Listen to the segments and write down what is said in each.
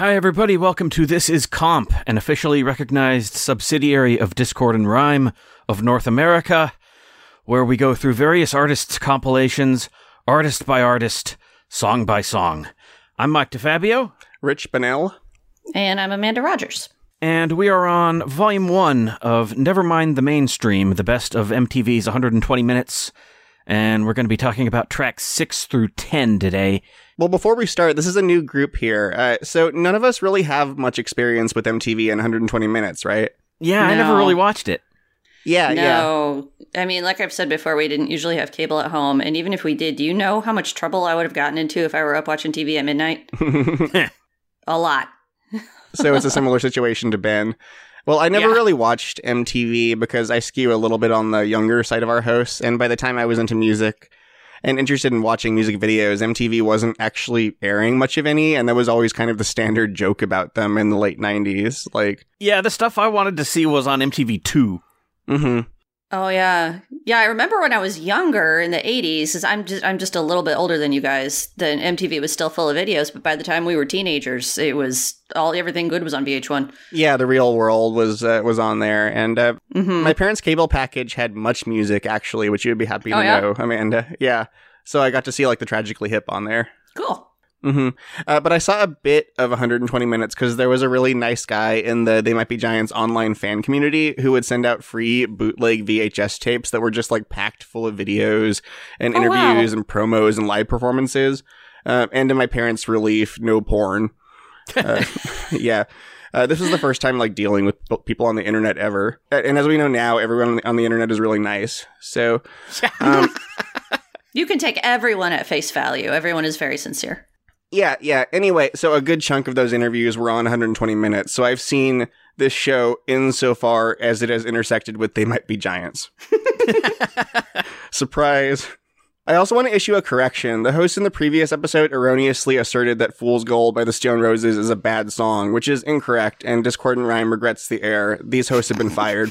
Hi, everybody. Welcome to This Is Comp, an officially recognized subsidiary of Discordant Rhyme of North America, where we go through various artists' compilations, artist by artist, song by song. I'm Mike DeFabio, Rich Bunnell. And I'm Amanda Rodgers. and we are on Volume 1 of Nevermind the Mainstream, the best of MTV's 120 minutes. And we're going to be talking about tracks 6 through 10 today. Well, before we start, this is a new group here. Uh, so none of us really have much experience with MTV in 120 minutes, right? Yeah, I never really watched it. Yeah, yeah. no, I mean, like I've said before, we didn't usually have cable at home. And even if we did, do you know how much trouble I would have gotten into if I were up watching TV at midnight? A lot. so it's a similar situation to Ben. Well, I never Yeah. really watched MTV because I skew a little bit on the younger side of our hosts. And by the time I was into music and interested in watching music videos, MTV wasn't actually airing much of any. And that was always kind of the standard joke about them in the late 90s. Like, Yeah, the stuff I wanted to see was on MTV2. hmm Oh yeah, yeah. I remember when I was younger in the '80s. I'm just I'm just a little bit older than you guys. Then MTV was still full of videos, but by the time we were teenagers, it was all everything good was on VH1. yeah, the real world was uh, was on there. And uh, hmm My parents' cable package had MuchMusic, actually, which you'd be happy to Oh, yeah? know, Amanda. Yeah. So I got to see like the Tragically Hip on there. Cool. Hmm Uh, but I saw a bit of 120 minutes because there was a really nice guy in the They Might Be Giants online fan community who would send out free bootleg VHS tapes that were just like packed full of videos and Oh, wow. interviews and promos and live performances. Uh, and to my parents' relief, no porn. Uh, yeah. Uh, this was the first time like dealing with people on the internet ever, and as we know now, everyone on the, on the internet is really nice. So, um, You can take everyone at face value. Everyone is very sincere. Yeah, yeah. Anyway, so a good chunk of those interviews were on 120 minutes. So I've seen this show insofar as it has intersected with They Might Be Giants. Surprise. I also want to issue a correction. The host in the previous episode erroneously asserted that Fool's Gold by the Stone Roses is a bad song, which is incorrect, and Discordant Rhyme regrets the error. These hosts have been fired.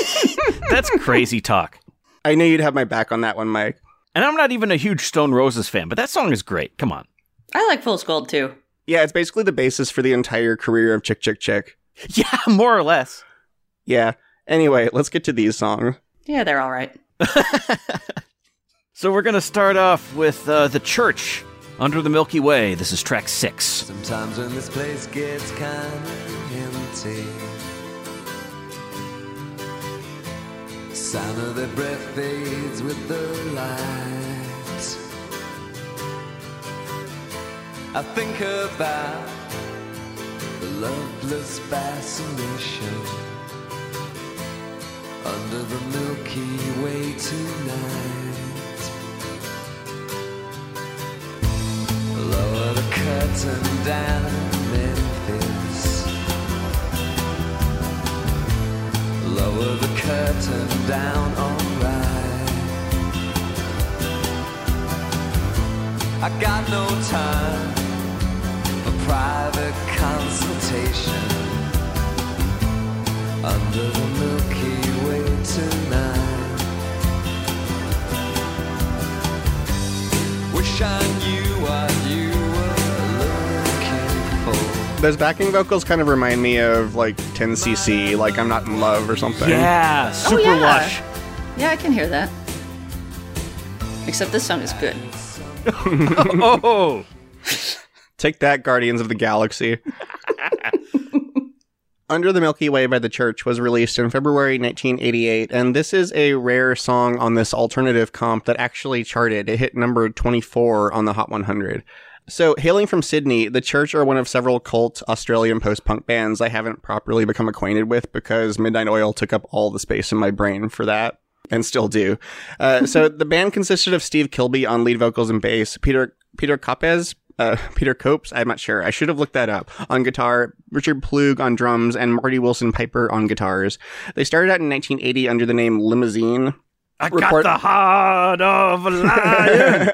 That's crazy talk. I knew you'd have my back on that one, Mike. And I'm not even a huge Stone Roses fan, but that song is great. Come on. I like Fool's Gold too. Yeah, it's basically the basis for the entire career of Chick Chick Chick. Yeah, more or less. Yeah. Anyway, let's get to these songs. Yeah, they're all right. So we're going to start off with uh, The Church, Under the Milky Way. This is track six. Sometimes when this place gets kind of empty, sound of their breath fades with the light. I think about the loveless fascination under the Milky Way tonight. Lower the curtain down Memphis. Lower the curtain down, alright. I got no time private consultation under the Milky Way tonight. Wish I knew what you were looking for. Those backing vocals kind of remind me of like 10cc, like I'm not in love or something. Yeah, oh, super yeah. lush. Yeah, I can hear that. Except this song is good. oh, Take that, Guardians of the Galaxy. Under the Milky Way by the Church was released in February 1988, and this is a rare song on this alternative comp that actually charted. It hit number 24 on the Hot 100. So, hailing from Sydney, the Church are one of several cult Australian post punk bands I haven't properly become acquainted with because Midnight Oil took up all the space in my brain for that. And still do. Uh, so the band consisted of Steve Kilbey on lead vocals and bass, Peter Peter Capes, uh, Peter Koppes, I'm not sure. I should have looked that up. On guitar, Richard Ploog on drums, and Marty Willson-Piper on guitars. They started out in 1980 under the name Limousine. I Report- got the heart of a lion.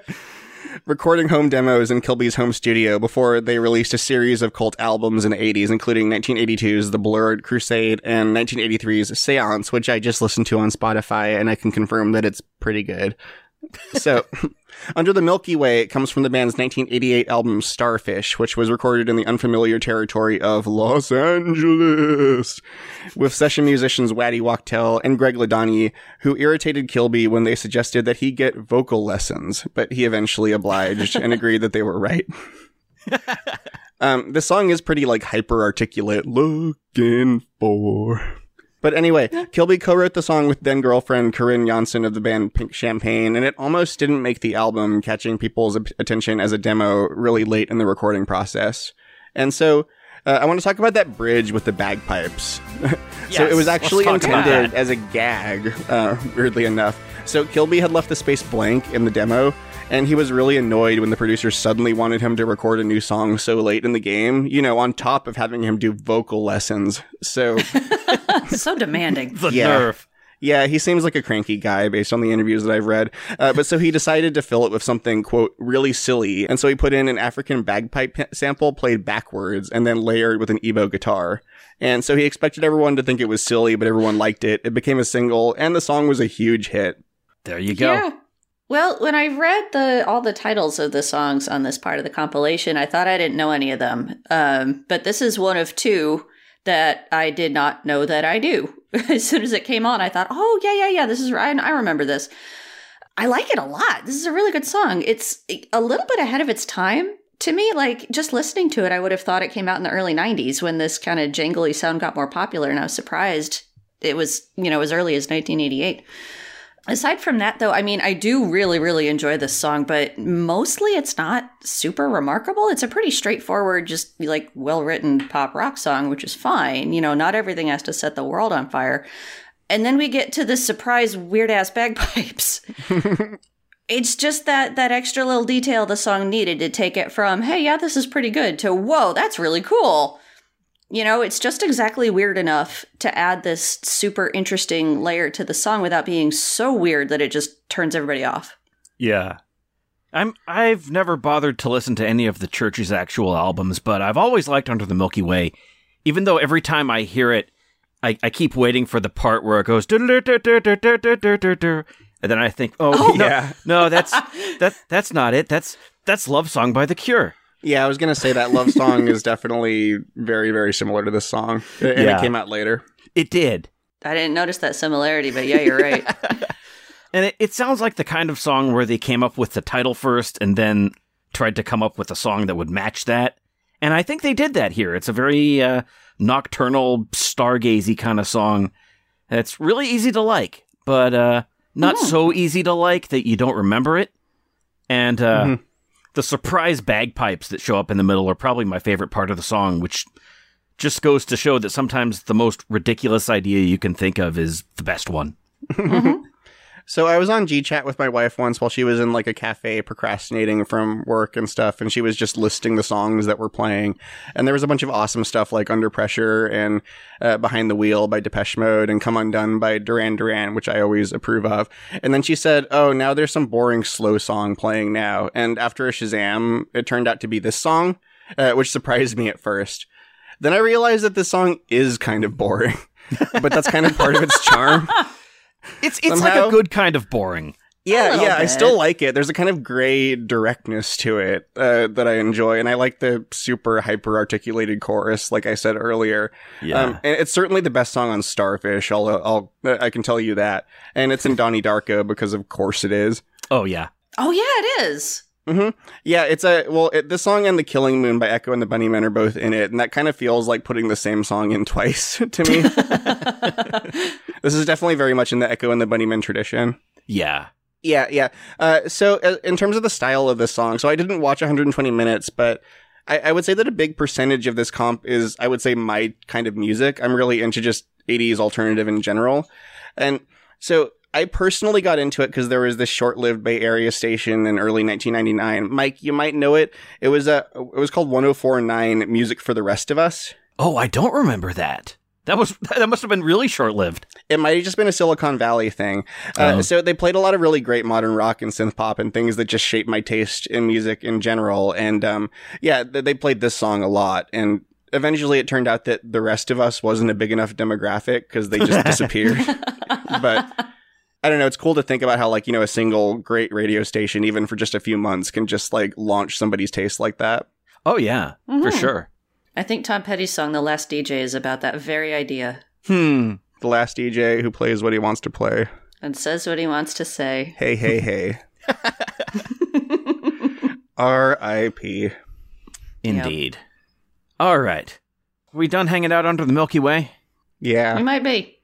recording home demos in Kilbey's home studio before they released a series of cult albums in the 80s, including 1982's The Blurred Crusade and 1983's Seance, which I just listened to on Spotify, and I can confirm that it's pretty good. so, Under the Milky Way it comes from the band's 1988 album Starfish, which was recorded in the unfamiliar territory of Los Angeles, with session musicians Waddy Wachtel and Greg Ladanyi, who irritated Kilbey when they suggested that he get vocal lessons, but he eventually obliged and agreed that they were right. um, the song is pretty like hyper articulate, looking for. But anyway, Kilbey co-wrote the song with then girlfriend Corinne Jansson of the band Pink Champagne, and it almost didn't make the album, catching people's attention as a demo really late in the recording process. And so, uh, I want to talk about that bridge with the bagpipes. so it was actually intended as a gag, uh, weirdly enough. So Kilbey had left the space blank in the demo, and he was really annoyed when the producers suddenly wanted him to record a new song so late in the game, you know, on top of having him do vocal lessons. So, so demanding. The Yeah. nerve. yeah, he seems like a cranky guy based on the interviews that I've read. Uh, but so he decided to fill it with something, quote, really silly. And so he put in an African bagpipe p- sample played backwards and then layered with an EBow guitar. And so he expected everyone to think it was silly, but everyone liked it. It became a single, and the song was a huge hit. There you go. Yeah. Well, when I read the all the titles of the songs on this part of the compilation, I thought I didn't know any of them. Um, but this is one of two that I did not know that I do. as soon as it came on, I thought, "Oh yeah, yeah, yeah, this is right. I remember this." I like it a lot. This is a really good song. It's a little bit ahead of its time to me. Like just listening to it, I would have thought it came out in the early '90s when this kind of jangly sound got more popular, and I was surprised it was you know as early as 1988. Aside from that, though, I mean, I do really, really enjoy this song, but mostly it's not super remarkable. It's a pretty straightforward, just like well written pop rock song, which is fine. You know, not everything has to set the world on fire. And then we get to the surprise weird ass bagpipes. it's just that that extra little detail the song needed to take it from, hey, yeah, this is pretty good, to whoa, that's really cool. You know, it's just exactly weird enough to add this super interesting layer to the song without being so weird that it just turns everybody off. Yeah. I'm I've never bothered to listen to any of the church's actual albums, but I've always liked Under the Milky Way. Even though every time I hear it, I, I keep waiting for the part where it goes and then I think, oh, no, yeah. no, that's that that's not it. That's that's Love Song by The Cure. Yeah, I was gonna say that love song is definitely very, very similar to this song, and Yeah. it came out later. It did. I didn't notice that similarity, but yeah, you're right. And it, it sounds like the kind of song where they came up with the title first and then tried to come up with a song that would match that. And I think they did that here. It's a very uh, nocturnal, stargazy kind of song. It's really easy to like, but uh, not so easy to like that you don't remember it. And uh, the surprise bagpipes that show up in the middle are probably my favorite part of the song, which just goes to show that sometimes the most ridiculous idea you can think of is the best one. Mm-hmm. So I was on GChat with my wife once while she was in like a cafe procrastinating from work and stuff, and she was just listing the songs that were playing. And there was a bunch of awesome stuff like Under Pressure and uh, Behind the Wheel by Depeche Mode and Come Undone by Duran Duran, which I always approve of. And then she said, "Oh, now there's some boring slow song playing now." And after a Shazam, it turned out to be this song, uh, which surprised me at first. Then I realized that this song is kind of boring, but that's kind of part of its charm. It's it's like a good kind of boring. Yeah, little yeah, I still like it. There's a kind of gray directness to it uh, that I enjoy, and I like the super hyper articulated chorus, like I said earlier. Um, and it's certainly the best song on Starfish. I'll, I'll, I can tell you that, and it's in Donnie Darko because, of course, it is. oh yeah. oh, yeah, it is. Yeah, it's a well. It, this song and "The Killing Moon" by Echo and the Bunnymen are both in it, and that kind of feels like putting the same song in twice to me. this is definitely very much in the Echo and the Bunnymen tradition. Yeah. Yeah, yeah. Uh, so, uh, in terms of the style of this song, so I didn't watch 120 minutes, but I, I would say that a big percentage of this comp is, I would say, my kind of music. I'm really into just 80s alternative in general. And so I personally got into it because there was this short-lived Bay Area station in early 1999. Mike, you might know it. It was a, it was called 104.9 Music for the Rest of Us. Oh, I don't remember that. That was that must have been really short lived. It might have just been a Silicon Valley thing. Uh, Oh. So they played a lot of really great modern rock and synth pop and things that just shaped my taste in music in general. And um, yeah, they played this song a lot. And eventually, it turned out that the rest of us wasn't a big enough demographic because they just disappeared. but I don't know. It's cool to think about how, like, you know, a single great radio station, even for just a few months, can just like launch somebody's taste like that. Oh yeah, for Mhm. sure. I think Tom Petty's song "The Last DJ" is about that very idea Hmm. The last DJ who plays what he wants to play. and says what he wants to say. Hey, hey, hey. R.I.P. Indeed. All right. we done hanging out under the Milky Way? Yeah. We might be.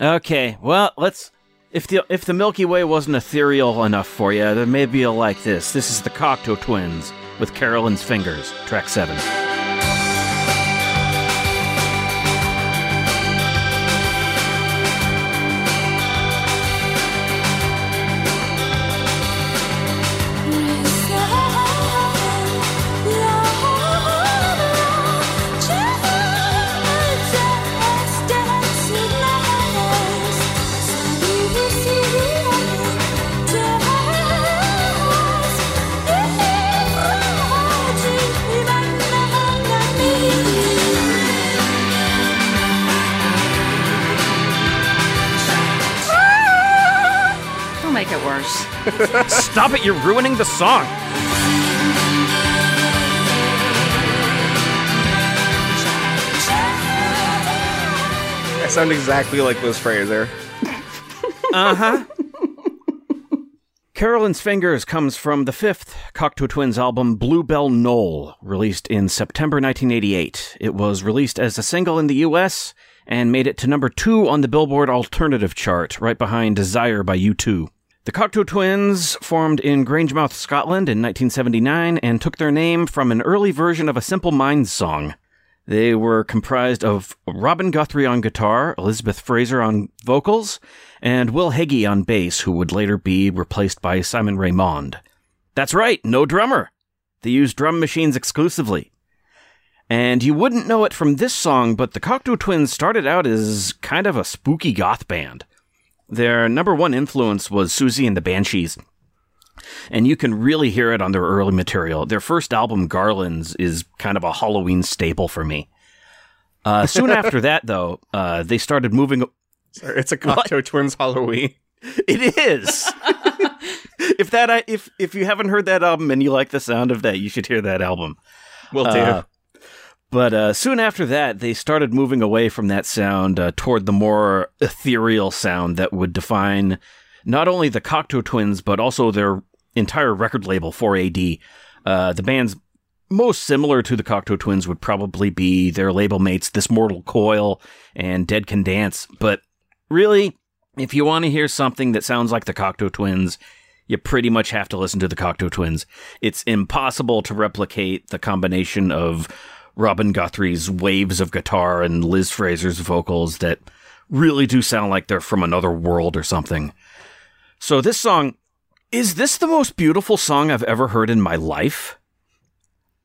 Okay. Well, let's. If the if the Milky Way wasn't ethereal enough for you, then maybe you'll like this. This is the Cocteau Twins with Carolyn's Fingers, track seven. Stop it! You're ruining the song. I sound exactly like Liz Fraser. Uh huh. Carolyn's Fingers comes from the fifth Cocteau Twins album, Bluebell Knoll, released in September 1988. It was released as a single in the US and made it to number two on the Billboard Alternative chart, right behind Desire by U2. The Cocteau Twins formed in Grangemouth, Scotland in 1979 and took their name from an early version of a Simple Minds song. They were comprised of Robin Guthrie on guitar, Elizabeth Fraser on vocals, and Will Heggie on bass, who would later be replaced by Simon Raymond. That's right, no drummer. They used drum machines exclusively. And you wouldn't know it from this song, but the Cocteau Twins started out as kind of a spooky goth band. Their number one influence was Siouxsie and the Banshees. And you can really hear it on their early material. Their first album, Garlands, is kind of a Halloween staple for me. Uh, soon after that, though, uh, they started moving. Sorry, It's a Cocteau Twins Halloween. It is. if that, if if you haven't heard that album and you like the sound of that, you should hear that album. Will do. Uh, But uh, soon after that, they started moving away from that sound uh, toward the more ethereal sound that would define not only the Cocteau Twins, but also their entire record label, 4AD. Uh, the bands most similar to the Cocteau Twins would probably be their label mates, This Mortal Coil and Dead Can Dance. But really, if you want to hear something that sounds like the Cocteau Twins, you pretty much have to listen to the Cocteau Twins. It's impossible to replicate the combination of Robin Guthrie's waves of guitar and Liz Fraser's vocals that really do sound like they're from another world or something. So this song, is this the most beautiful song I've ever heard in my life?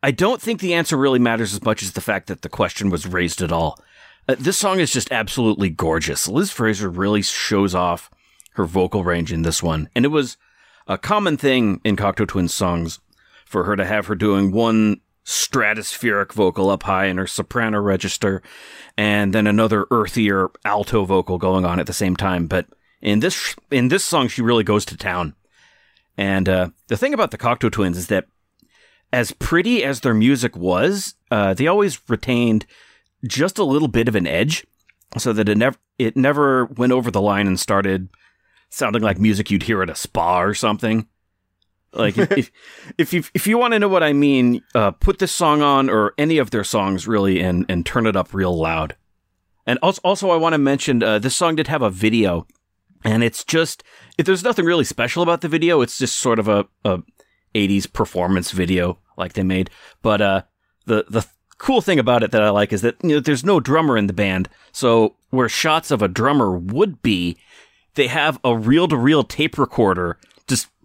I don't think the answer really matters as much as the fact that the question was raised at all. Uh, this song is just absolutely gorgeous. Liz Fraser really shows off her vocal range in this one. And it was a common thing in Cocteau Twins songs for her to have her doing one stratospheric vocal up high in her soprano register and then another earthier alto vocal going on at the same time. But in this in this song, she really goes to town. And uh, the thing about the Cocteau Twins is that as pretty as their music was, uh, they always retained just a little bit of an edge, so that it never it never went over the line and started sounding like music you'd hear at a spa or something. Like if if, if you if you want to know what I mean, uh, put this song on or any of their songs really, and and turn it up real loud. And also, also I want to mention uh, this song did have a video, and it's just if there's nothing really special about the video. It's just sort of a, a 80s performance video like they made. But uh, the the cool thing about it that I like is that you know there's no drummer in the band, so where shots of a drummer would be, they have a reel to reel tape recorder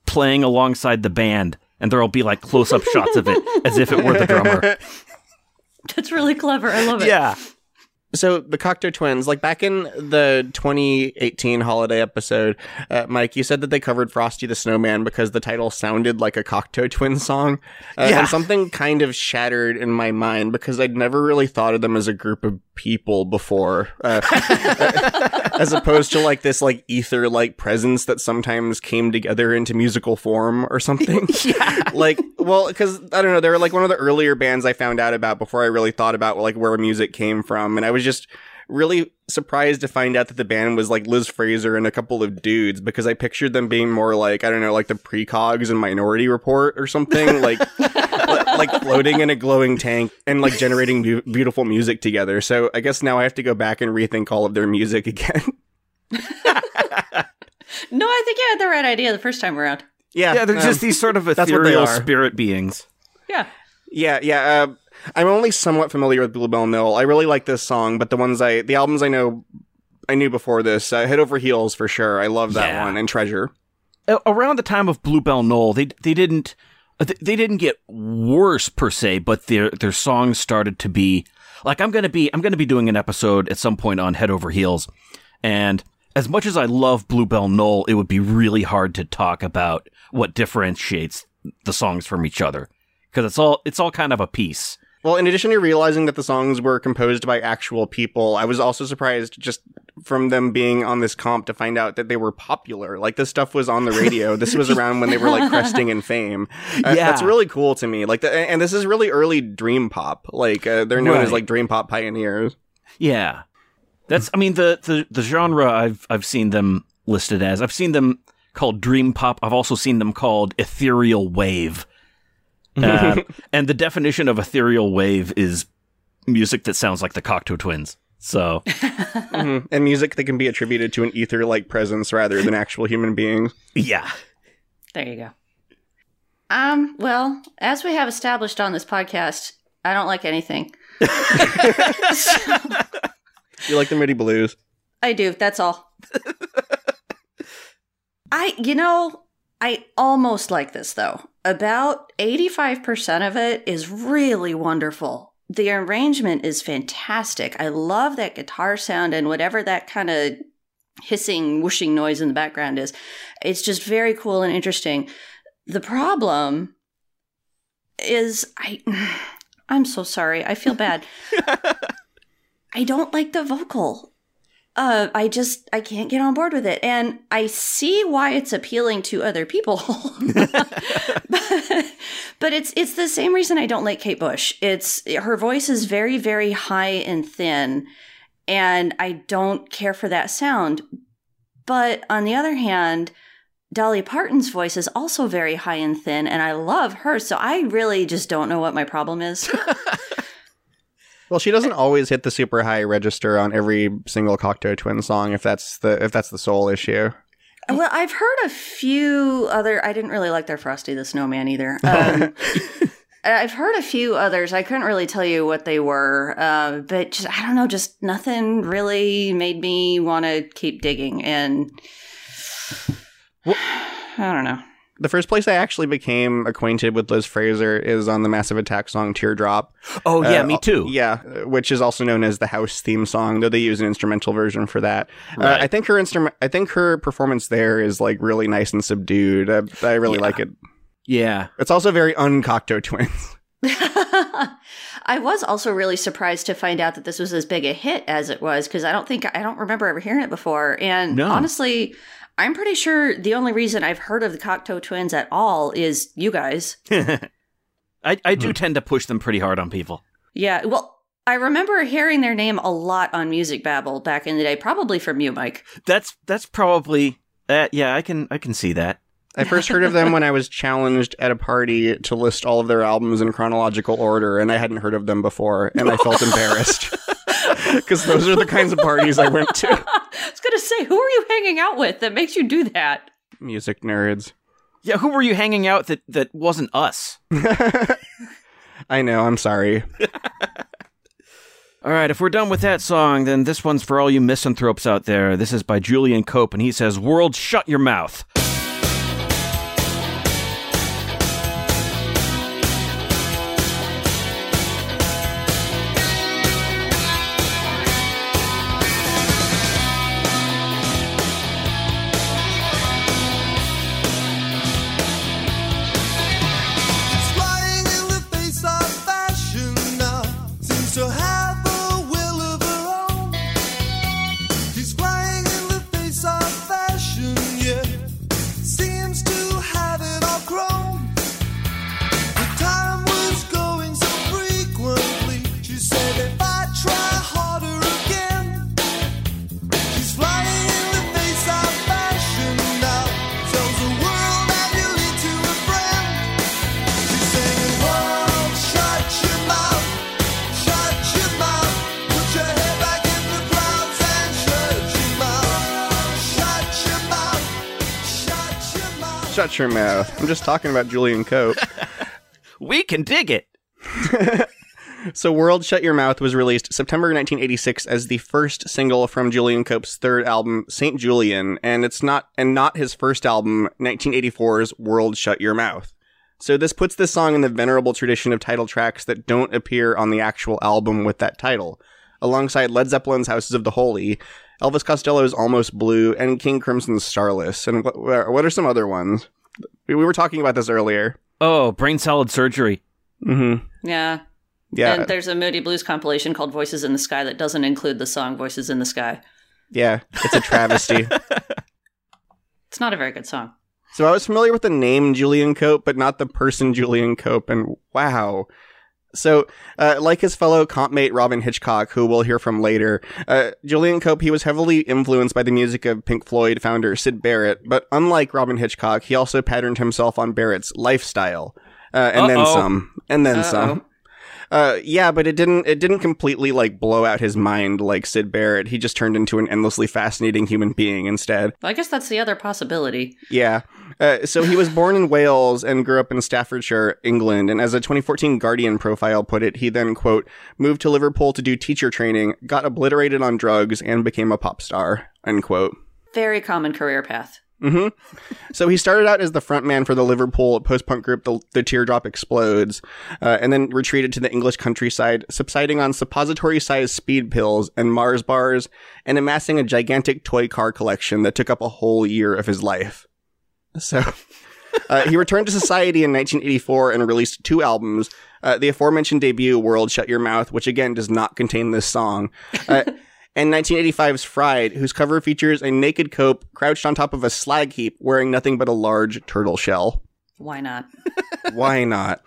playing alongside the band, and there'll be like close up shots of it as if it were the drummer. That's really clever. I love it. Yeah. So the Cocteau Twins, like back in the 2018 holiday episode, uh, Mike, you said that they covered Frosty the Snowman because the title sounded like a Cocteau Twins song. Uh, Yeah. And something kind of shattered in my mind because I'd never really thought of them as a group of people before, uh, as opposed to like this like ether like presence that sometimes came together into musical form or something. Yeah. like well because i don't know they were like one of the earlier bands i found out about before i really thought about like where music came from and i was just really surprised to find out that the band was like liz fraser and a couple of dudes because i pictured them being more like i don't know like the precogs and minority report or something like like floating in a glowing tank and like generating bu- beautiful music together so i guess now i have to go back and rethink all of their music again No, I think you had the right idea the first time around. yeah Yeah, they're um, just these sort of what they ethereal are. spirit beings. Yeah. Yeah, yeah. Uh, I'm only somewhat familiar with Bluebell Knoll. I really like this song, but the ones I, the albums I know, I knew before this, uh, Head Over Heels for sure. I love that Yeah. one and Treasure. Around the time of Bluebell Knoll, they they didn't uh, they didn't get worse per se, but their their songs started to be like I'm gonna be I'm gonna be doing an episode at some point on Head Over Heels, and as much as I love Bluebell Knoll, it would be really hard to talk about what differentiates the songs from each other because it's all it's all kind of a piece. Well, in addition to realizing that the songs were composed by actual people, I was also surprised just from them being on this comp to find out that they were popular. Like this stuff was on the radio. this was around when they were like cresting in fame. Uh, Yeah. that's really cool to me. Like, the, and this is really early dream pop. Like uh, they're known as like dream pop pioneers. Yeah. That's I mean the, the the genre I've I've seen them listed as. I've seen them called dream pop. I've also seen them called ethereal wave. Uh, and the definition of ethereal wave is music that sounds like the Cocteau Twins. So, Mhm. And music that can be attributed to an ether-like presence rather than actual human beings. yeah. There you go. Um, well, as we have established on this podcast, I don't like anything. You like the Moody Blues? I do, that's all. I, you know, I almost like this though. About 85% of it is really wonderful. The arrangement is fantastic. I love that guitar sound and whatever that kind of hissing, whooshing noise in the background is. It's just very cool and interesting. The problem is I I'm so sorry. I feel bad. I don't like the vocal. Uh, I just I can't get on board with it, and I see why it's appealing to other people. but, but it's it's the same reason I don't like Kate Bush. It's her voice is very very high and thin, and I don't care for that sound. But on the other hand, Dolly Parton's voice is also very high and thin, and I love her. So I really just don't know what my problem is. Well, she doesn't always hit the super high register on every single Cocteau Twin song if that's the if that's the sole issue. Well, I've heard a few other. I didn't really like their Frosty the Snowman either. Um, I've heard a few others. I couldn't really tell you what they were, uh, but just, I don't know. Just nothing really made me want to keep digging, and I don't know. The first place I actually became acquainted with Liz Fraser is on the Massive Attack song Teardrop. Oh yeah, Uh, me too. Yeah, uh, which is also known as the house theme song, though they use an instrumental version for that. Uh, I think her instrument, I think her performance there is like really nice and subdued. Uh, I really Yeah. like it. Yeah. It's also very un-Cocteau Twins. I was also really surprised to find out that this was as big a hit as it was because I don't think I don't remember ever hearing it before. And No. honestly, I'm pretty sure the only reason I've heard of the Cocteau Twins at all is you guys. I I do tend to push them pretty hard on people. Yeah, well, I remember hearing their name a lot on Music Babble back in the day, probably from you, Mike. That's that's probably uh, yeah, I can I can see that. I first heard of them when I was challenged at a party to list all of their albums in chronological order, and I hadn't heard of them before, and I felt embarrassed. Because those are the kinds of parties I went to. I was gonna say, who are you hanging out with that makes you do that? Music nerds. Yeah, who were you hanging out that that wasn't us? I know, I'm sorry. All right, if we're done with that song, then this one's for all you misanthropes out there. This is by Julian Cope, and he says, World, shut your mouth. I'm just talking about Julian Cope. We can dig it. So, World Shut Your Mouth was released September 1986 as the first single from Julian Cope's third album, Saint Julian, and it's not and not his first album, 1984's World Shut Your Mouth. So this puts this song in the venerable tradition of title tracks that don't appear on the actual album with that title, alongside Led Zeppelin's Houses of the Holy, Elvis Costello's Almost Blue, and King Crimson's Starless. And what, what are some other ones? We we were talking about this earlier. Oh, brain salad surgery. Mm-hmm. Yeah. Yeah, And there's a Moody Blues compilation called Voices in the Sky that doesn't include the song Voices in the Sky. yeah, it's a travesty. It's not a very good song. So I was familiar with the name Julian Cope, but not the person Julian Cope, and wow. So, uh, like his fellow comp mate Robyn Hitchcock, who we'll hear from later, uh, Julian Cope, he was heavily influenced by the music of Pink Floyd founder Syd Barrett, but unlike Robyn Hitchcock, he also patterned himself on Barrett's lifestyle, uh, and then Uh-oh. some, and then Uh-oh. some. Uh, yeah, but it didn't. It didn't completely like blow out his mind like Syd Barrett. He just turned into an endlessly fascinating human being instead. Well, I guess that's the other possibility. Yeah. Uh, so he was born in Wales and grew up in Staffordshire, England. And as a 2014 Guardian profile put it, he then, quote, moved to Liverpool to do teacher training, got obliterated on drugs, and became a pop star, unquote. Very common career path. Hmm So he started out as the frontman for the Liverpool post-punk group, the, the Teardrop Explodes, uh, and then retreated to the English countryside, subsiding on suppository-sized speed pills and Mars bars, and amassing a gigantic toy car collection that took up a whole year of his life. So uh, he returned to society in 1984 and released two albums. Uh, the aforementioned debut, World Shut Your Mouth, which again does not contain this song. And 1985's Fried, whose cover features a naked cope crouched on top of a slag heap wearing nothing but a large turtle shell. Why not? Why not?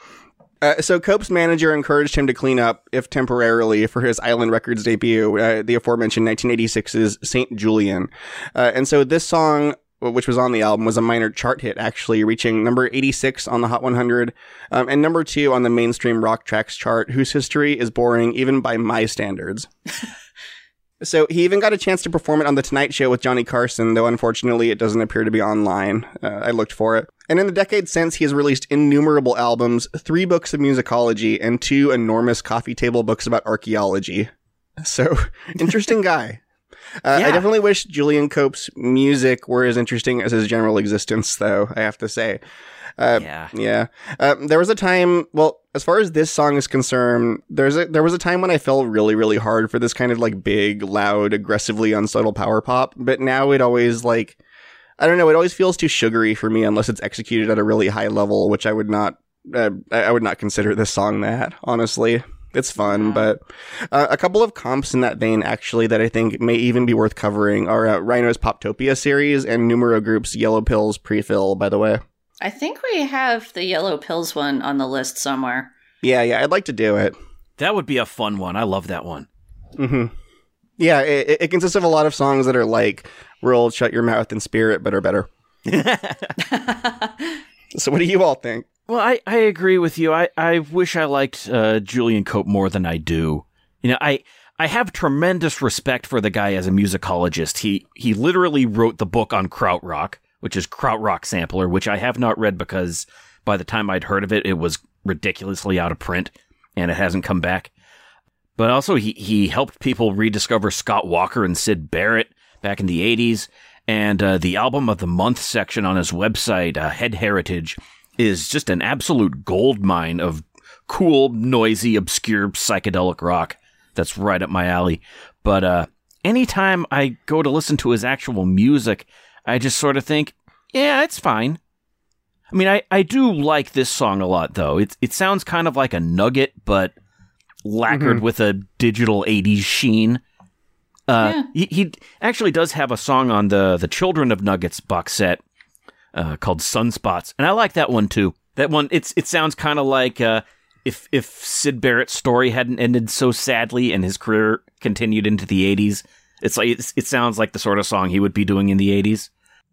Uh, so Cope's manager encouraged him to clean up, if temporarily, for his Island Records debut, uh, the aforementioned 1986's Saint Julian. Uh, and so this song, which was on the album, was a minor chart hit, actually, reaching number 86 on the Hot 100 um, and number two on the mainstream rock tracks chart, whose history is boring even by my standards. So he even got a chance to perform it on the Tonight Show with Johnny Carson, though unfortunately it doesn't appear to be online. Uh, I looked for it. And in the decade since, he has released innumerable albums, three books of musicology, and two enormous coffee table books about archaeology. So, interesting guy. Uh, I definitely wish Julian Cope's music were as interesting as his general existence, though, I have to say. Uh, Yeah. yeah. Um, there was a time, well, as far as this song is concerned, there's a, there was a time when I fell really, really hard for this kind of like big, loud, aggressively unsubtle power pop, but now it always like, I don't know, it always feels too sugary for me unless it's executed at a really high level, which I would not, uh, I would not consider this song that, honestly. It's fun, but uh, a couple of comps in that vein, actually, that I think may even be worth covering are uh, Rhino's Poptopia series and Numero Group's Yellow Pills pre-fill, by the way. I think we have the Yellow Pills one on the list somewhere. Yeah, yeah, I'd like to do it. That would be a fun one. I love that one. hmm Yeah, it, it consists of a lot of songs that are like "World, Shut Your Mouth" and "Spirit," but are better. So, what do you all think? Well, I, I agree with you. I, I wish I liked uh, Julian Cope more than I do. You know, I I have tremendous respect for the guy as a musicologist. He he literally wrote the book on krautrock, which is krautrock sampler, which I have not read because by the time I'd heard of it, it was ridiculously out of print and it hasn't come back. But also, he he helped people rediscover Scott Walker and Syd Barrett back in the '80s, and uh, the album of the month section on his website, uh, Head Heritage, is just an absolute gold mine of cool, noisy, obscure psychedelic rock. That's right up my alley. But uh, anytime I go to listen to his actual music, I just sort of think, yeah, it's fine. I mean, I, I do like this song a lot, though. It, it sounds kind of like a nugget, but lacquered with a digital 80s sheen. Uh, he, he actually does have a song on the, the Children of Nuggets box set uh, called Sunspots, and I like that one too. That one, it's it sounds kind of like uh, if if Syd Barrett's story hadn't ended so sadly and his career continued into the '80s. It's like it's, it sounds like the sort of song he would be doing in the '80s.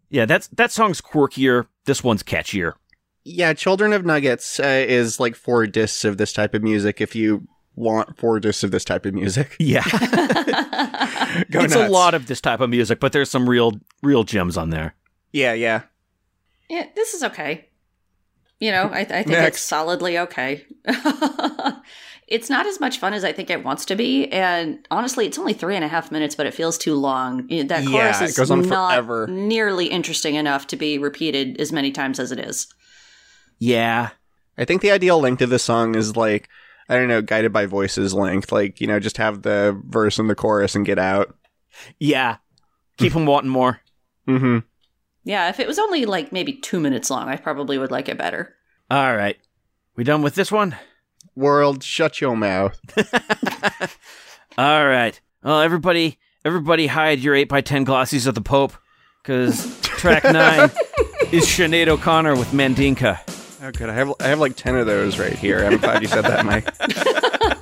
Yeah, that's that song's quirkier. This one's catchier. Yeah, Children of Nuggets uh, is like four discs of this type of music. If you want four discs of this type of music, Yeah, go it's a lot of this type of music, but there's some real real gems on there. Yeah, yeah. Yeah, this is okay. You know, I, I think Next. it's solidly okay. it's not as much fun as I think it wants to be, and honestly, it's only three and a half minutes, but it feels too long. Yeah, That Yeah, chorus it is goes on not forever. nearly interesting enough to be repeated as many times as it is. Yeah. I think the ideal length of the song is like I don't know, guided by voices length. Like you know, just have the verse and the chorus and get out. Yeah. Keep them wanting more. Mm-hmm. Yeah, if it was only like maybe two minutes long, I probably would like it better. All right. We done with this one? World, shut your mouth. All right. Well, everybody, everybody hide your 8x10 glossies of the Pope, because track 9 is Sinead O'Connor with Mandinka. Oh, good. I have I have like ten of those right here. I'm glad you said that, Mike.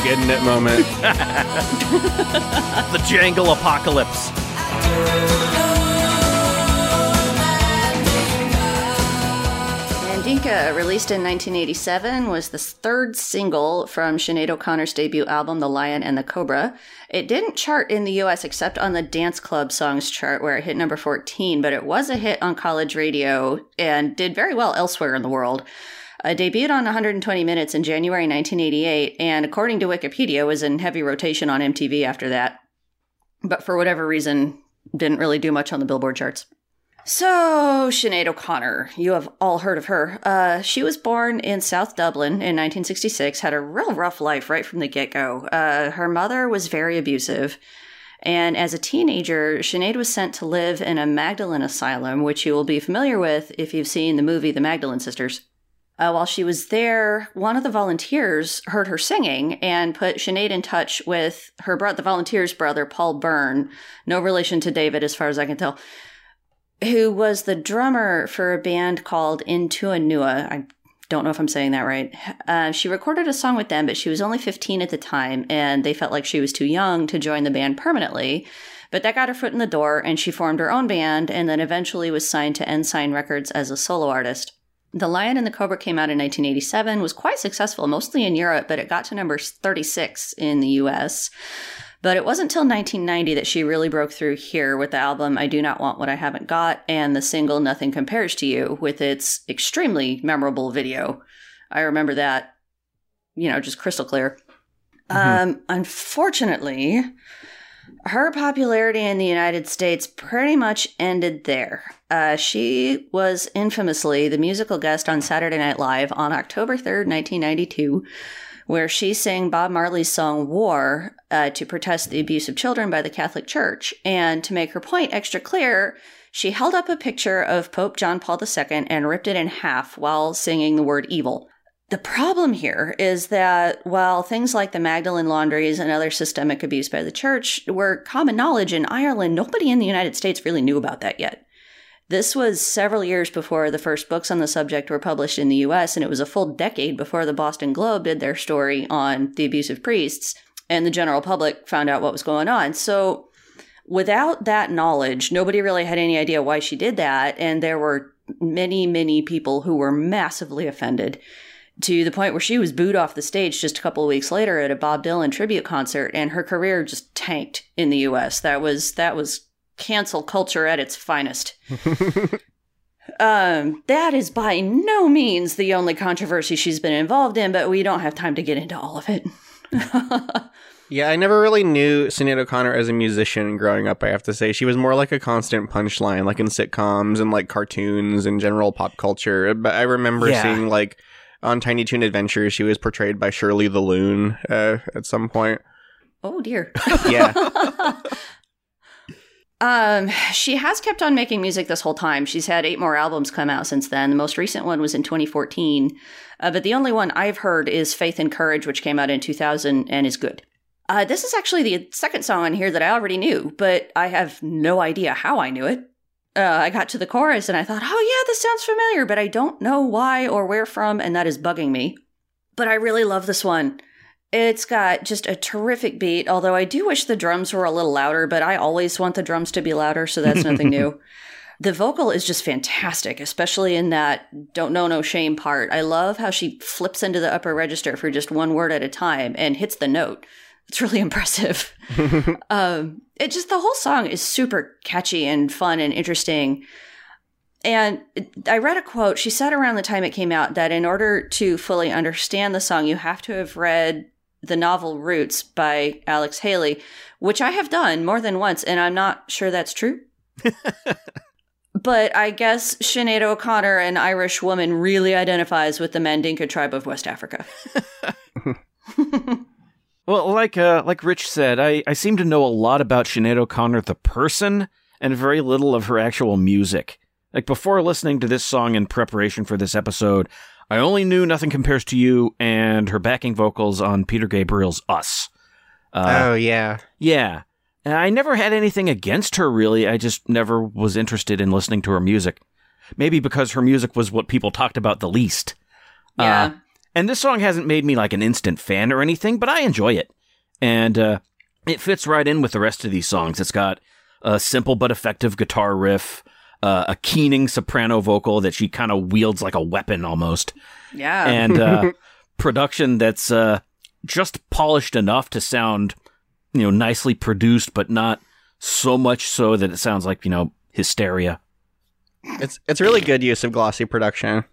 Armageddon it moment. The Jangle Apocalypse. Mandinka, released in 1987, was the third single from Sinead O'Connor's debut album, The Lion and the Cobra. It didn't chart in the US except on the Dance Club Songs chart, where it hit number 14, but it was a hit on college radio and did very well elsewhere in the world. It debuted on 120 Minutes in January 1988, and according to Wikipedia, was in heavy rotation on MTV after that. But for whatever reason, didn't really do much on the Billboard charts. So, Sinead O'Connor, you have all heard of her. Uh, she was born in South Dublin in 1966, had a real rough life right from the get go. Uh, her mother was very abusive. And as a teenager, Sinead was sent to live in a Magdalene asylum, which you will be familiar with if you've seen the movie The Magdalene Sisters. Uh, while she was there, one of the volunteers heard her singing and put Sinead in touch with her bro- the volunteer's brother, Paul Byrne, no relation to David as far as I can tell, who was the drummer for a band called In Tua Nua. I don't know if I'm saying that right. Uh, she recorded a song with them, but she was only 15 at the time, and they felt like she was too young to join the band permanently. But that got her foot in the door, and she formed her own band, and then eventually was signed to Ensign Records as a solo artist. The Lion and the Cobra came out in 1987, was quite successful, mostly in Europe, but it got to number 36 in the US. But it wasn't until 1990 that she really broke through here with the album I Do Not Want What I Haven't Got and the single Nothing Compares to You with its extremely memorable video. I remember that, you know, just crystal clear. Um, unfortunately, her popularity in the United States pretty much ended there. Uh, she was infamously the musical guest on Saturday Night Live on October 3rd, 1992, where she sang Bob Marley's song War uh, to protest the abuse of children by the Catholic Church. And to make her point extra clear, she held up a picture of Pope John Paul II and ripped it in half while singing the word evil. The problem here is that while things like the Magdalene laundries and other systemic abuse by the church were common knowledge in Ireland, nobody in the United States really knew about that yet. This was several years before the first books on the subject were published in the US, and it was a full decade before the Boston Globe did their story on the abusive priests, and the general public found out what was going on. So, without that knowledge, nobody really had any idea why she did that, and there were many, many people who were massively offended to the point where she was booed off the stage just a couple of weeks later at a Bob Dylan tribute concert and her career just tanked in the US. That was that was cancel culture at its finest. um that is by no means the only controversy she's been involved in, but we don't have time to get into all of it. Yeah, I never really knew Sinead O'Connor as a musician growing up, I have to say. She was more like a constant punchline, like in sitcoms and like cartoons and general pop culture. But I remember Yeah. seeing like on Tiny Toon Adventures, she was portrayed by Shirley the Loon uh, at some point. oh dear. Yeah. Um, she has kept on making music this whole time. She's had eight more albums come out since then. The most recent one was in 2014, uh, but the only one I've heard is Faith and Courage, which came out in 2000 and is good. Uh, this is actually the second song on here that I already knew, but I have no idea how I knew it. Uh, I got to the chorus and I thought, oh yeah, this sounds familiar, but I don't know why or where from, and that is bugging me. But I really love this one. It's got just a terrific beat, although I do wish the drums were a little louder, but I always want the drums to be louder, so that's nothing new. The vocal is just fantastic, especially in that don't know no shame part. I love how she flips into the upper register for just one word at a time and hits the note. It's really impressive. um, it just the whole song is super catchy and fun and interesting. And I read a quote. She said around the time it came out that in order to fully understand the song, you have to have read the novel Roots by Alex Haley, which I have done more than once, and I'm not sure that's true. but I guess Sinead O'Connor, an Irish woman, really identifies with the Mandinka tribe of West Africa. Well, like uh, like Rich said, I, I seem to know a lot about Sinead O'Connor the person and very little of her actual music. Like before listening to this song in preparation for this episode, I only knew Nothing Compares to You and her backing vocals on Peter Gabriel's Us. Uh, oh yeah. Yeah. And I never had anything against her, really. I just never was interested in listening to her music. Maybe because her music was what people talked about the least. Yeah. Uh, and this song hasn't made me like an instant fan or anything, but I enjoy it. And uh, it fits right in with the rest of these songs. It's got a simple but effective guitar riff, uh, a keening soprano vocal that she kind of wields like a weapon almost, yeah. and uh, production that's uh, just polished enough to sound, you know, nicely produced, but not so much so that it sounds like you know hysteria. It's it's really good use of glossy production.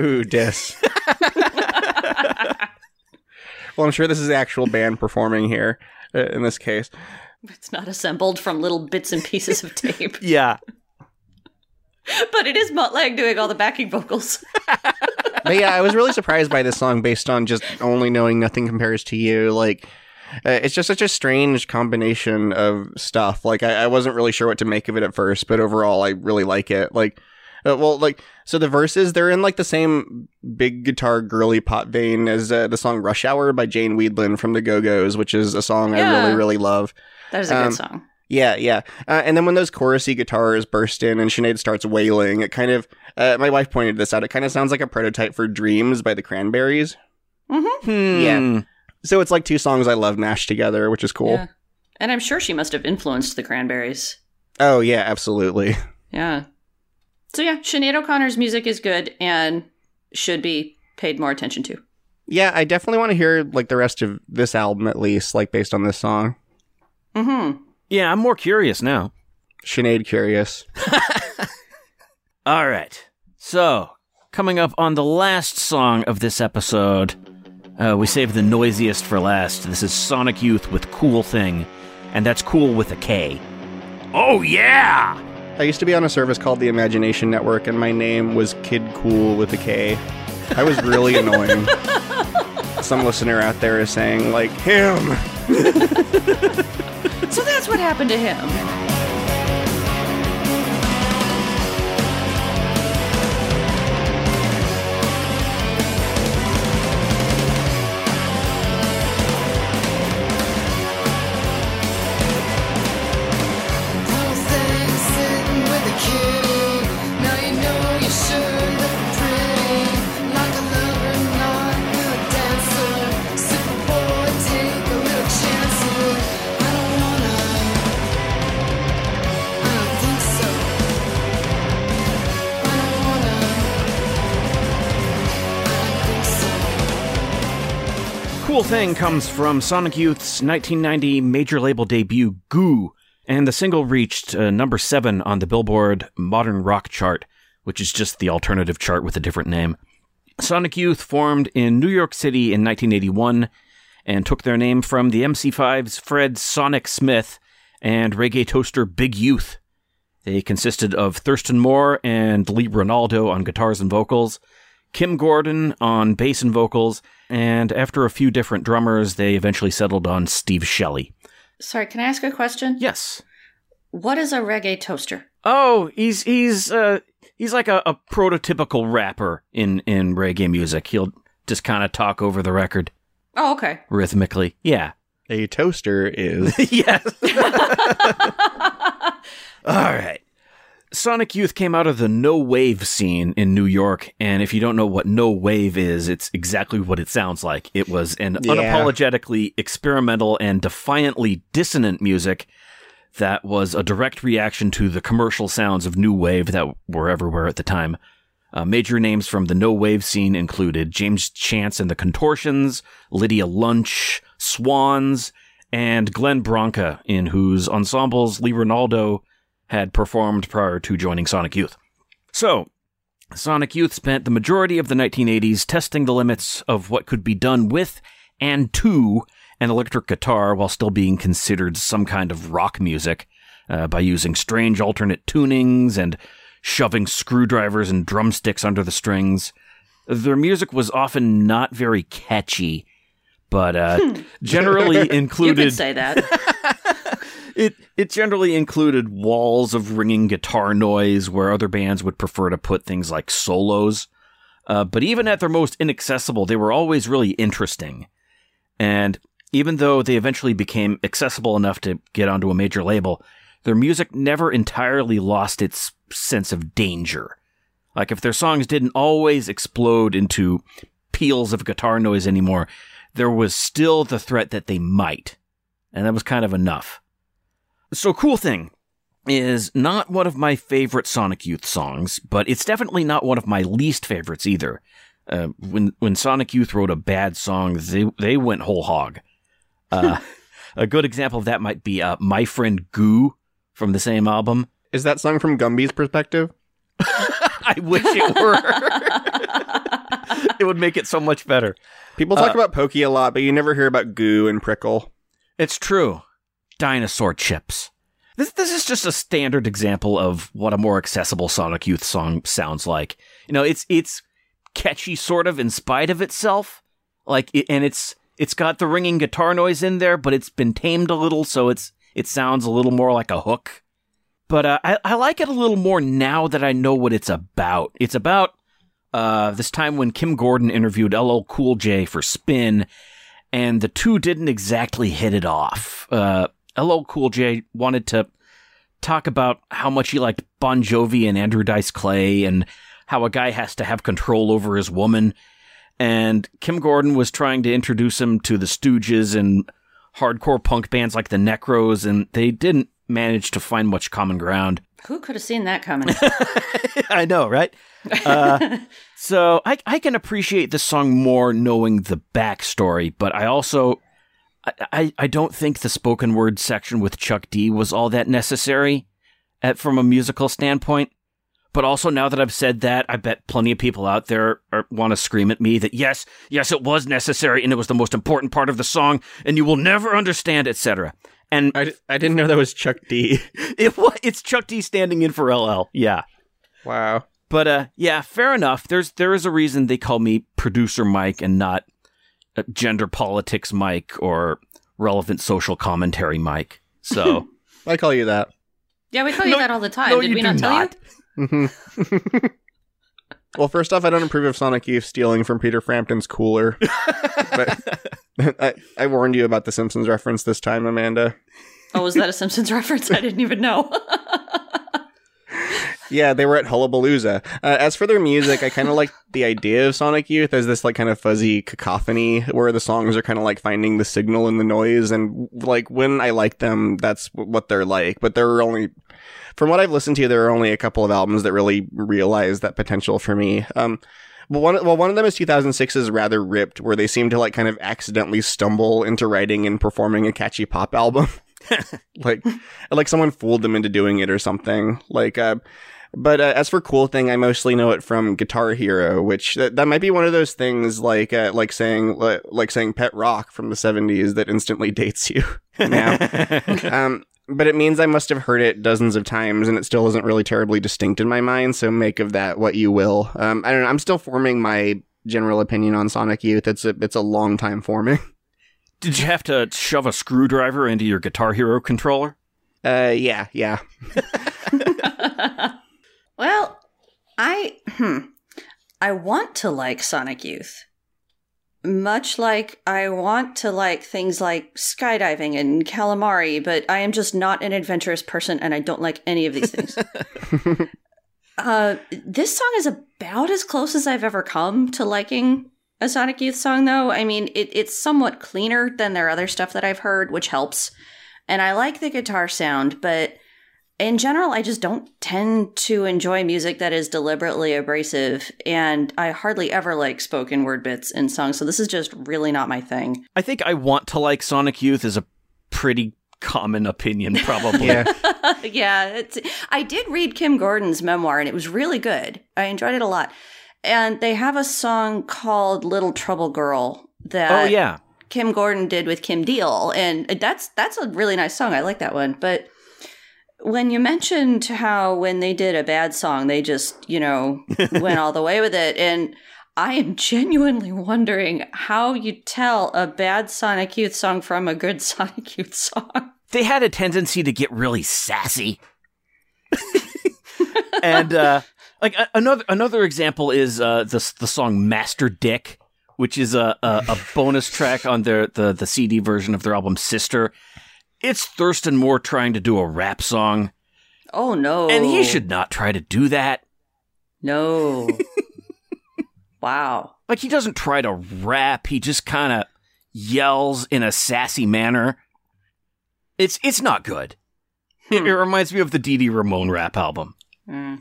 Ooh, dis. well, I'm sure this is the actual band performing here uh, in this case. it's not assembled from little bits and pieces of tape, Yeah, but it is Mutt Lange doing all the backing vocals. But yeah, I was really surprised by this song based on just only knowing nothing compares to you. Like, uh, it's just such a strange combination of stuff. Like, I, I wasn't really sure what to make of it at first, but overall, I really like it. Like, uh, well, like, so the verses, they're in like the same big guitar girly pop vein as uh, the song Rush Hour by Jane Wiedlin from the Go Go's, which is a song I really, really love. That is a Um, good song. Yeah, yeah. Uh, and then when those chorusy guitars burst in and Sinead starts wailing, it kind of, uh, my wife pointed this out, it kind of sounds like a prototype for Dreams by the Cranberries. Mm-hmm. Hmm. Yeah. So it's like two songs I love mashed together, which is cool. Yeah. And I'm sure she must have influenced the Cranberries. Oh, yeah, absolutely. Yeah. So yeah, Sinead O'Connor's music is good and should be paid more attention to. Yeah, I definitely want to hear like the rest of this album at least, like based on this song. Mm-hmm. Yeah, I'm more curious now. Sinead Curious. All right. So, coming up on the last song of this episode, uh, we saved the noisiest for last. This is Sonic Youth with Kool Thing, and that's cool with a K. Oh, yeah! I used to be on a service called the Imagination Network, and my name was Kid Cool with a K. I was really annoying. Some listener out there is saying, like, him. So that's what happened to him. The Kool Thing comes from Sonic Youth's 1990 major label debut, Goo, and the single reached uh, number seven on the Billboard Modern Rock chart, which is just the alternative chart with a different name. Sonic Youth formed in New York City in 1981 and took their name from the MC5's Fred Sonic Smith and reggae toaster Big Youth. They consisted of Thurston Moore and Lee Ranaldo on guitars and vocals, Kim Gordon on bass and vocals, and after a few different drummers, they eventually settled on Steve Shelley. Sorry, can I ask a question? Yes. What is a reggae toaster? Oh, he's he's uh he's like a, a prototypical rapper in in reggae music. He'll just kind of talk over the record Oh, okay. rhythmically. Yeah. A toaster is. yes. All right. Sonic Youth came out of the no wave scene in New York, and if you don't know what no wave is, it's exactly what it sounds like. It was an Yeah. unapologetically experimental and defiantly dissonant music that was a direct reaction to the commercial sounds of new wave that were everywhere at the time. Uh, major names from the no wave scene included James Chance and the Contortions, Lydia Lunch, Swans, and Glenn Branca, in whose ensembles Lee Ranaldo had performed prior to joining Sonic Youth. So, Sonic Youth spent the majority of the 1980s testing the limits of what could be done with and to an electric guitar while still being considered some kind of rock music uh, by using strange alternate tunings and shoving screwdrivers and drumsticks under the strings. Their music was often not very catchy, but uh, generally included. You could say that. it it generally included walls of ringing guitar noise where other bands would prefer to put things like solos. Uh, but even at their most inaccessible, they were always really interesting. And even though they eventually became accessible enough to get onto a major label, their music never entirely lost its sense of danger. Like if their songs didn't always explode into peals of guitar noise anymore, there was still the threat that they might. And that was kind of enough. So, Kool Thing is not one of my favorite Sonic Youth songs, but it's definitely not one of my least favorites either. Uh, when when Sonic Youth wrote a bad song, they they went whole hog. Uh, a good example of that might be uh, "My Friend Goo" from the same album. is that song from Gumby's perspective? I wish it were. it would make it so much better. People talk Uh, about Pokey a lot, but you never hear about Goo and Prickle. It's true. Dinosaur chips. This this is just a standard example of what a more accessible Sonic Youth song sounds like. You know, it's it's catchy sort of in spite of itself. Like it, and it's it's got the ringing guitar noise in there, but it's been tamed a little so it's it sounds a little more like a hook. But uh, I I like it a little more now that I know what it's about. It's about uh, this time when Kim Gordon interviewed LL Cool J for Spin, and the two didn't exactly hit it off. Uh, LL Cool J wanted to talk about how much he liked Bon Jovi and Andrew Dice Clay, and how a guy has to have control over his woman. And Kim Gordon was trying to introduce him to the Stooges and hardcore punk bands like the Necros, and they didn't manage to find much common ground. Who could have seen that coming? I know, right? Uh, so I, I can appreciate this song more knowing the backstory, but I also I, I, don't think the spoken word section with Chuck D was all that necessary at, from a musical standpoint. But also now that I've said that, I bet plenty of people out there want to scream at me that yes, yes, it was necessary and it was the most important part of the song, and you will never understand, etc. And I, I didn't know that was Chuck D. it it's Chuck D standing in for LL. Yeah. wow. But uh, yeah, fair enough. There's there is a reason they call me producer Mike and not gender politics Mike or relevant social commentary Mike. So I call you that. yeah, we call you No, that all the time. no, Did you we do not tell not. you? Mhm. well, first off, I don't approve of Sonic Youth stealing from Peter Frampton's cooler. but I, I warned you about the Simpsons reference this time, Amanda. Oh, was that a Simpsons reference? I didn't even know. Yeah, they were at Hullabalooza. Uh, as for their music, I kind of like the idea of Sonic Youth as this like kind of fuzzy cacophony where the songs are kind of like finding the signal in the noise, and like when I like them, that's what they're like. But there are only, from what I've listened to, there are only a couple of albums that really realize that potential for me. Um, well, one well one of them is 2006's Rather Ripped, where they seem to like kind of accidentally stumble into writing and performing a catchy pop album. like like someone fooled them into doing it or something. Like uh but uh, as for Kool Thing, I mostly know it from Guitar Hero, which that, that might be one of those things like uh, like saying like, like saying pet rock from the 70s that instantly dates you now. um but it means I must have heard it dozens of times and it still isn't really terribly distinct in my mind, so make of that what you will. Um I don't know, I'm still forming my general opinion on Sonic Youth. It's a it's a long time forming. did you have to shove a screwdriver into your Guitar Hero controller? Uh, yeah, yeah. Well, I hmm, I want to like Sonic Youth. Much like I want to like things like skydiving and calamari, but I am just not an adventurous person and I don't like any of these things. uh, this song is about as close as I've ever come to liking a Sonic Youth song, though. I mean, it, it's somewhat cleaner than their other stuff that I've heard, which helps. And I like the guitar sound, but in general, I just don't tend to enjoy music that is deliberately abrasive, and I hardly ever like spoken word bits in songs, so this is just really not my thing. I think I want to like Sonic Youth is a pretty common opinion, probably. Yeah. yeah, it's, I did read Kim Gordon's memoir, and it was really good. I enjoyed it a lot. And they have a song called Little Trouble Girl that oh yeah. Kim Gordon did with Kim Deal, and that's that's a really nice song. I like that one. But when you mentioned how when they did a bad song, they just you know went all the way with it, and I am genuinely wondering how you tell a bad Sonic Youth song from a good Sonic Youth song. They had a tendency to get really sassy. and uh like another another example is uh the the song Master-Dik, which is a a, a bonus track on their the the CD version of their album Sister. It's Thurston Moore trying to do a rap song, Oh no! and he should not try to do that. no. wow. Like he doesn't try to rap, he just kind of yells in a sassy manner. It's it's not good. It, it reminds me of the Dee Dee Ramone rap album. Mm.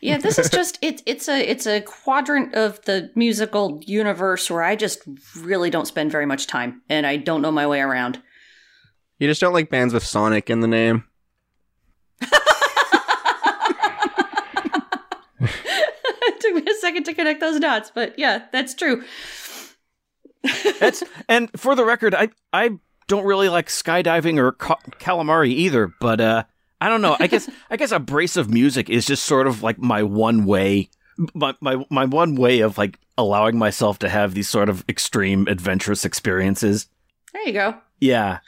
Yeah, this is just it's it's a it's a quadrant of the musical universe where I just really don't spend very much time and I don't know my way around. You just don't like bands with Sonic in the name. it took me a second to connect those dots, but yeah, that's true. That's and for the record, I I don't really like skydiving or ca- calamari either, but uh I don't know. I guess I guess abrasive music is just sort of like my one way my, my my one way of like allowing myself to have these sort of extreme adventurous experiences. There you go. Yeah.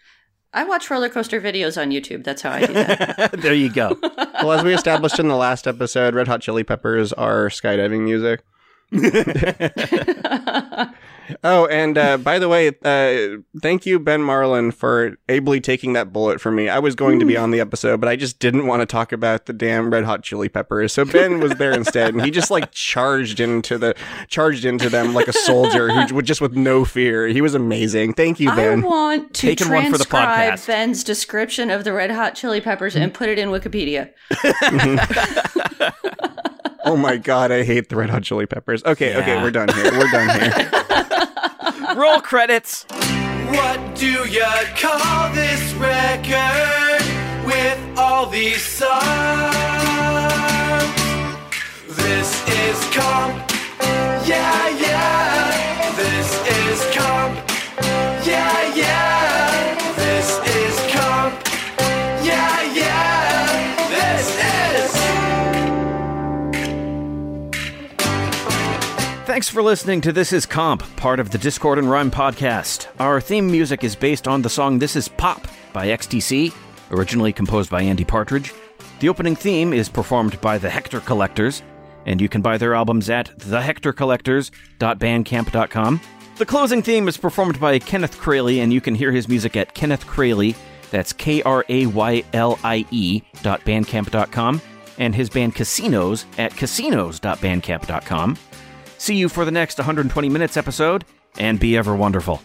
I watch roller coaster videos on YouTube. That's how I do that. there you go. Well, as we established in the last episode, Red Hot Chili Peppers are skydiving music. Oh, and uh, by the way, uh, thank you, Ben Marlin, for ably taking that bullet for me. I was going to be on the episode, but I just didn't want to talk about the damn Red Hot Chili Peppers. So Ben was there instead, and he just like charged into the charged into them like a soldier who would just with no fear. He was amazing. Thank you, Ben. I want to Taking one for the transcribe podcast. Ben's description of the Red Hot Chili Peppers and put it in Wikipedia. oh my god, I hate the Red Hot Chili Peppers. Okay, okay, we're done here. We're done here. Roll credits. What do you call this record with all these songs? This is comp. Yeah, yeah. This is comp. Yeah, yeah. This Thanks for listening to This Is Comp, part of the Discordant Rhyme podcast. Our theme music is based on the song This Is Pop by XTC, originally composed by Andy Partridge. The opening theme is performed by the Hector Collectors, and you can buy their albums at thehectorcollectors.bandcamp.com. The closing theme is performed by Kenneth Kraylie, and you can hear his music at Kenneth Kraylie, that's K R A Y L I E dot bandcamp.com, and his band Casinos at casinos.bandcamp.com. See you for the next 120 minutes episode, and be ever wonderful.